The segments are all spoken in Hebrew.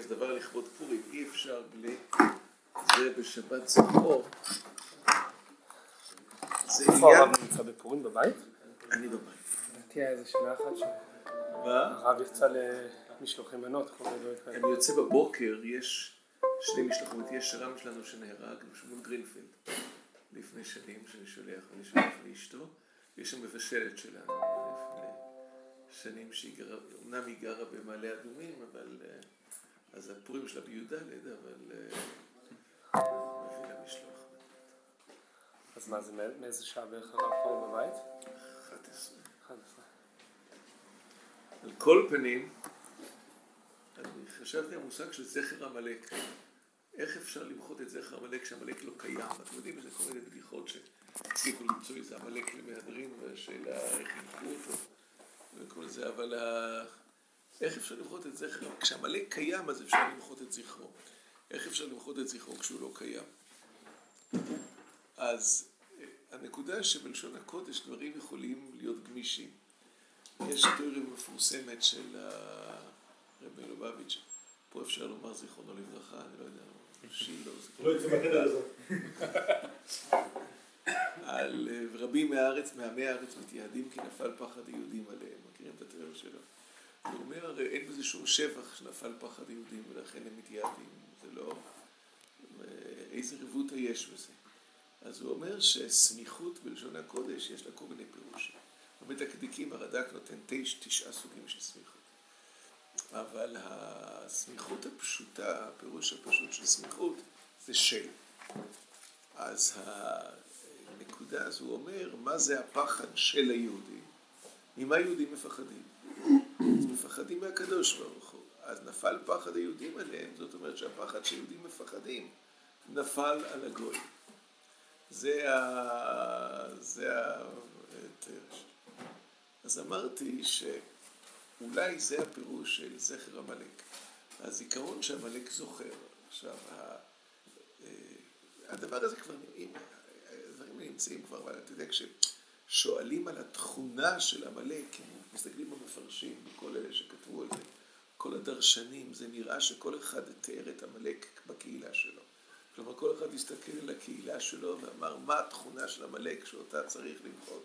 יש דבר לכבוד פורים, אי אפשר בלי זה בשבת זכור. זה איפה הרב נמצא בפורים בבית? אני בבית. לדעתי היה איזה שנה אחת ש... מה? הרב יצא למשלוחי מנות, אני יוצא בבוקר, יש שני משלוחים, יש רם שלנו שנהרג, שמעון גרינפילד, לפני שנים, שאני שולח, ואני שולח לאשתו, ויש שם מבשלת שלנו, לפני שנים שהיא גרה, אמנם היא גרה במעלה אדומים, אבל, אה, אז הפורים שלה בי"ד, אבל אה, מביא לה משלוח. אז מה זה, מאיזה שעה בערך הרב פה בבית? 11. 11. על כל פנים, אני חשבתי על המושג של זכר עמלק. איך אפשר למחות את זכר עמלק כשעמלק לא קיים? אתם יודעים, יש כל מיני בדיחות שהצליחו למצוא איזה עמלק למהדרין, והשאלה איך ימחו אותו וכל זה, אבל איך אפשר למחות את זכר? כשעמלק קיים אז אפשר למחות את זכרו. איך אפשר למחות את זכרו כשהוא לא קיים? אז אה, הנקודה שבלשון הקודש דברים יכולים להיות גמישים. יש תיאוריה מפורסמת של הרב מלובביץ', פה אפשר לומר זיכרונו לברכה, אני לא יודע, שילה, לא יוצא מהחדר הזה. על אה, רבים מהארץ, מעמי הארץ מתייעדים כי נפל פחד היהודים עליהם, מכירים את התיאוריה שלו? הוא אומר, אין בזה שום שבח שנפל פחד היהודים ולכן הם מתייעדים, זה לא... איזה רבותא יש בזה. אז הוא אומר שסמיכות בלשון הקודש יש לה כל מיני פירושים. במדקדקים הרד"ק נותן תש, תשעה סוגים של סמיכות. אבל הסמיכות הפשוטה, הפירוש הפשוט של סמיכות, זה של. אז הנקודה הזו אומר, מה זה הפחד של היהודים? ממה יהודים מפחדים? מפחדים מהקדוש ברוך הוא. אז נפל פחד היהודים עליהם, זאת אומרת שהפחד שיהודים מפחדים נפל על הגוי. זה ה... זה התרש. אז אמרתי שאולי זה הפירוש של זכר עמלק. הזיכרון שעמלק זוכר. עכשיו, אה, הדבר הזה כבר, הדברים נמצאים כבר, אבל אתה יודע, כששואלים על התכונה של עמלק, מסתכלים במפרשים, בכל אלה שכתבו על זה, כל הדרשנים, זה נראה שכל אחד תיאר את עמלק בקהילה שלו. כלומר, כל אחד הסתכל על הקהילה שלו ואמר, מה התכונה של עמלק שאותה צריך למחות?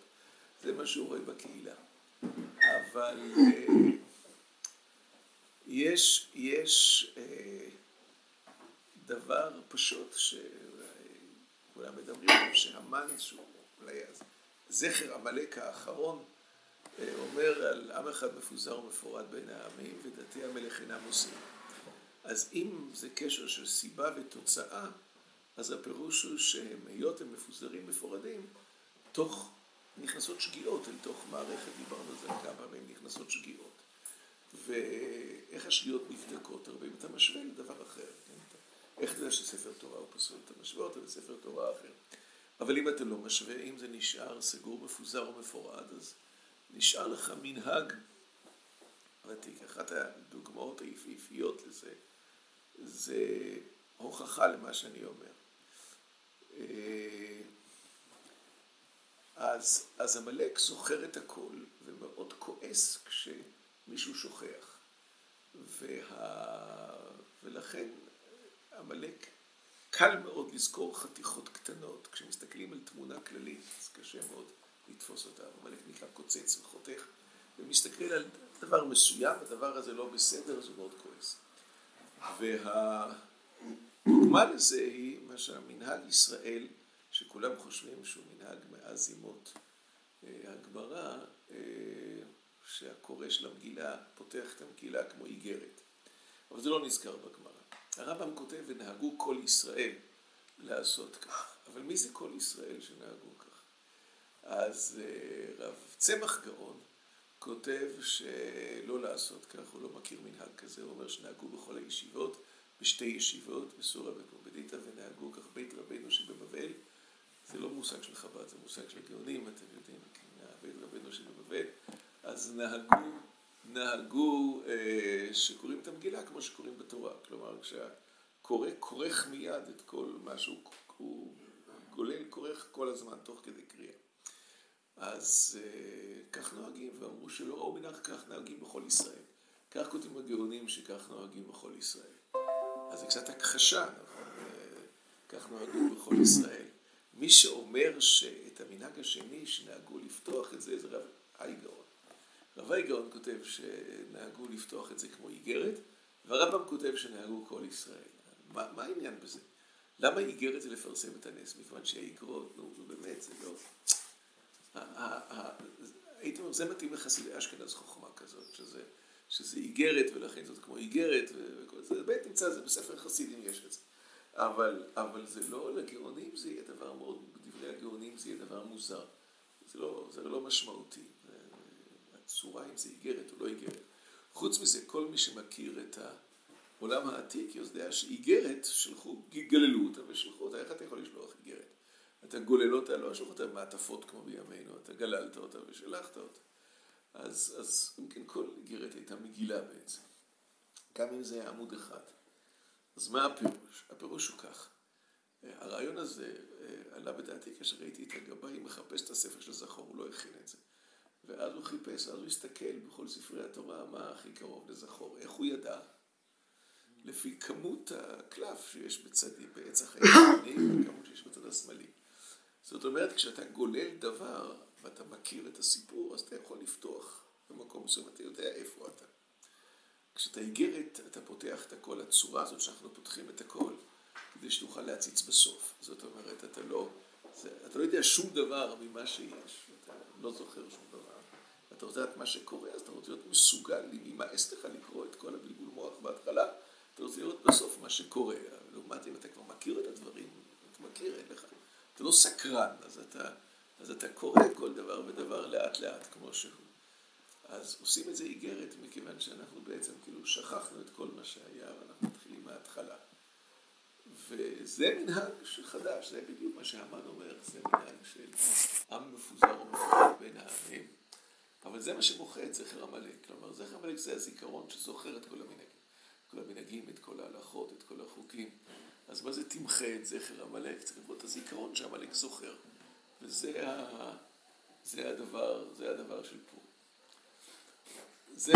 זה מה שהוא רואה בקהילה. אבל אה, יש, יש אה, דבר פשוט שכולם מדברים עליו, שהמן, שהוא אולי זכר עמלק האחרון, אה, אומר על עם אחד מפוזר ומפורד בין העמים, ודתי המלך אינם עושים. אז אם זה קשר של סיבה ותוצאה, אז הפירוש הוא שהם, היות הם מפוזרים מפורדים, תוך נכנסות שגיאות אל תוך מערכת, דיברנו על זה כמה, והן נכנסות שגיאות. ואיך השגיאות נבדקות הרבה, אם אתה משווה לדבר אחר, כן? איך אתה יודע שספר תורה הוא פסול, אתה משווה אותו לספר תורה אחר. אבל אם אתה לא משווה, אם זה נשאר סגור, מפוזר או מפורד, אז נשאר לך מנהג ותיק. אחת הדוגמאות היפהפיות לזה, זה הוכחה למה שאני אומר. אה, אז, אז עמלק זוכר את הכל ומאוד כועס כשמישהו שוכח. וה... ולכן עמלק קל מאוד לזכור חתיכות קטנות. כשמסתכלים על תמונה כללית אז קשה מאוד לתפוס אותה. עמלק נקרא קוצץ וחותך ומסתכל על דבר מסוים, הדבר הזה לא בסדר, הוא מאוד כועס. והדוגמה לזה היא מה שהמנהג ישראל שכולם חושבים שהוא מנהג מאז ימות אה, הגמרא, אה, שהקורא של המגילה פותח את המגילה כמו איגרת. אבל זה לא נזכר בגמרא. הרמב"ם כותב, ונהגו כל ישראל לעשות כך. אבל מי זה כל ישראל שנהגו כך? אז אה, רב צמח גאון כותב שלא לעשות כך, הוא לא מכיר מנהג כזה, הוא אומר שנהגו בכל הישיבות, בשתי ישיבות, בסורה ופומבדיתא, ונהגו כך בית רבנו שבבבל. זה לא מושג של חב"ד, זה מושג של גאונים, אתם יודעים, כי מהבית רבנו שבבבל, אז נהגו, נהגו אה, שקוראים את המגילה כמו שקוראים בתורה, כלומר כשהקורא כורך מיד את כל מה שהוא הוא גולל, כורך כל הזמן תוך כדי קריאה. אז אה, כך נוהגים, ואמרו שלא ראו מנהג כך נוהגים בכל ישראל. כך כותבים הגאונים שכך נוהגים בכל ישראל. אז זה קצת הכחשה, נכון? כך נוהגו בכל ישראל. מי שאומר שאת המנהג השני שנהגו לפתוח את זה, זה רב אייגרון. רב אייגרון כותב שנהגו לפתוח את זה כמו איגרת, והרמב"ם כותב שנהגו כל ישראל. מה, מה העניין בזה? למה איגרת זה לפרסם את הנס? מכיוון שהאיגרות, נו, נו באמת, זה לא... הייתי אומר, זה מתאים לחסידי אשכנז חוכמה כזאת, שזה, שזה איגרת ולכן זאת כמו איגרת, וכל זה, באמת נמצא, זה בספר חסידים יש את זה. אבל, אבל זה לא, לגאונים זה יהיה דבר מאוד, בדברי הגאונים זה יהיה דבר מוזר. זה לא, זה לא משמעותי. הצורה אם זה איגרת או לא איגרת. חוץ מזה, כל מי שמכיר את העולם העתיק יודע שאיגרת, שלחו, גללו אותה ושלחו אותה. איך אתה יכול לשלוח איגרת? אתה גולל אותה, לא שלחו אותה במעטפות כמו בימינו, אתה גללת אותה ושלחת אותה. אז, אז אם כן, כל איגרת הייתה מגילה בעצם. גם אם זה היה עמוד אחד. אז מה הפירוש? הפירוש הוא כך. הרעיון הזה עלה בדעתי כאשר ראיתי את הגבאי מחפש את הספר של זכור, הוא לא הכין את זה. ואז הוא חיפש, אז הוא הסתכל בכל ספרי התורה מה הכי קרוב לזכור. איך הוא ידע? לפי כמות הקלף שיש בצדי, בעץ החיים וכמות שיש בצד השמאלי. זאת אומרת, כשאתה גולל דבר, ואתה מכיר את הסיפור, אז אתה יכול לפתוח במקום מסוים, אתה יודע איפה אתה. כשאתה איגרת, אתה פותח את הכל, הצורה הזאת שאנחנו פותחים את הכל, כדי שתוכל להציץ בסוף. זאת אומרת, אתה לא, זה, אתה לא יודע שום דבר ממה שיש, אתה לא זוכר שום דבר. אתה רוצה לדעת מה שקורה, אז אתה רוצה להיות מסוגל, אם ימאס לך לקרוא את כל הבלבול מוח בהתחלה, אתה רוצה לראות בסוף מה שקורה. לעומת אם אתה כבר מכיר את הדברים, אתה מכיר, אין לך. אתה לא סקרן, אז אתה, אז אתה קורא כל דבר ודבר לאט לאט כמו שהוא. אז עושים את זה איגרת, מכיוון שאנחנו בעצם כאילו שכחנו את כל מה שהיה, ואנחנו מתחילים מההתחלה. וזה מנהג חדש, זה בדיוק מה שהמן אומר, זה מנהג של עם מפוזר ומפוזר בין העמים. אבל זה מה שמוחה את זכר עמלק. כלומר, זכר עמלק זה הזיכרון שזוכר את כל המנהגים. כל המנהגים, את כל ההלכות, את כל החוקים. אז מה זה תמחה את זכר עמלק? צריך לראות את הזיכרון שעמלק זוכר. וזה ה... זה הדבר, זה הדבר של פורים. זה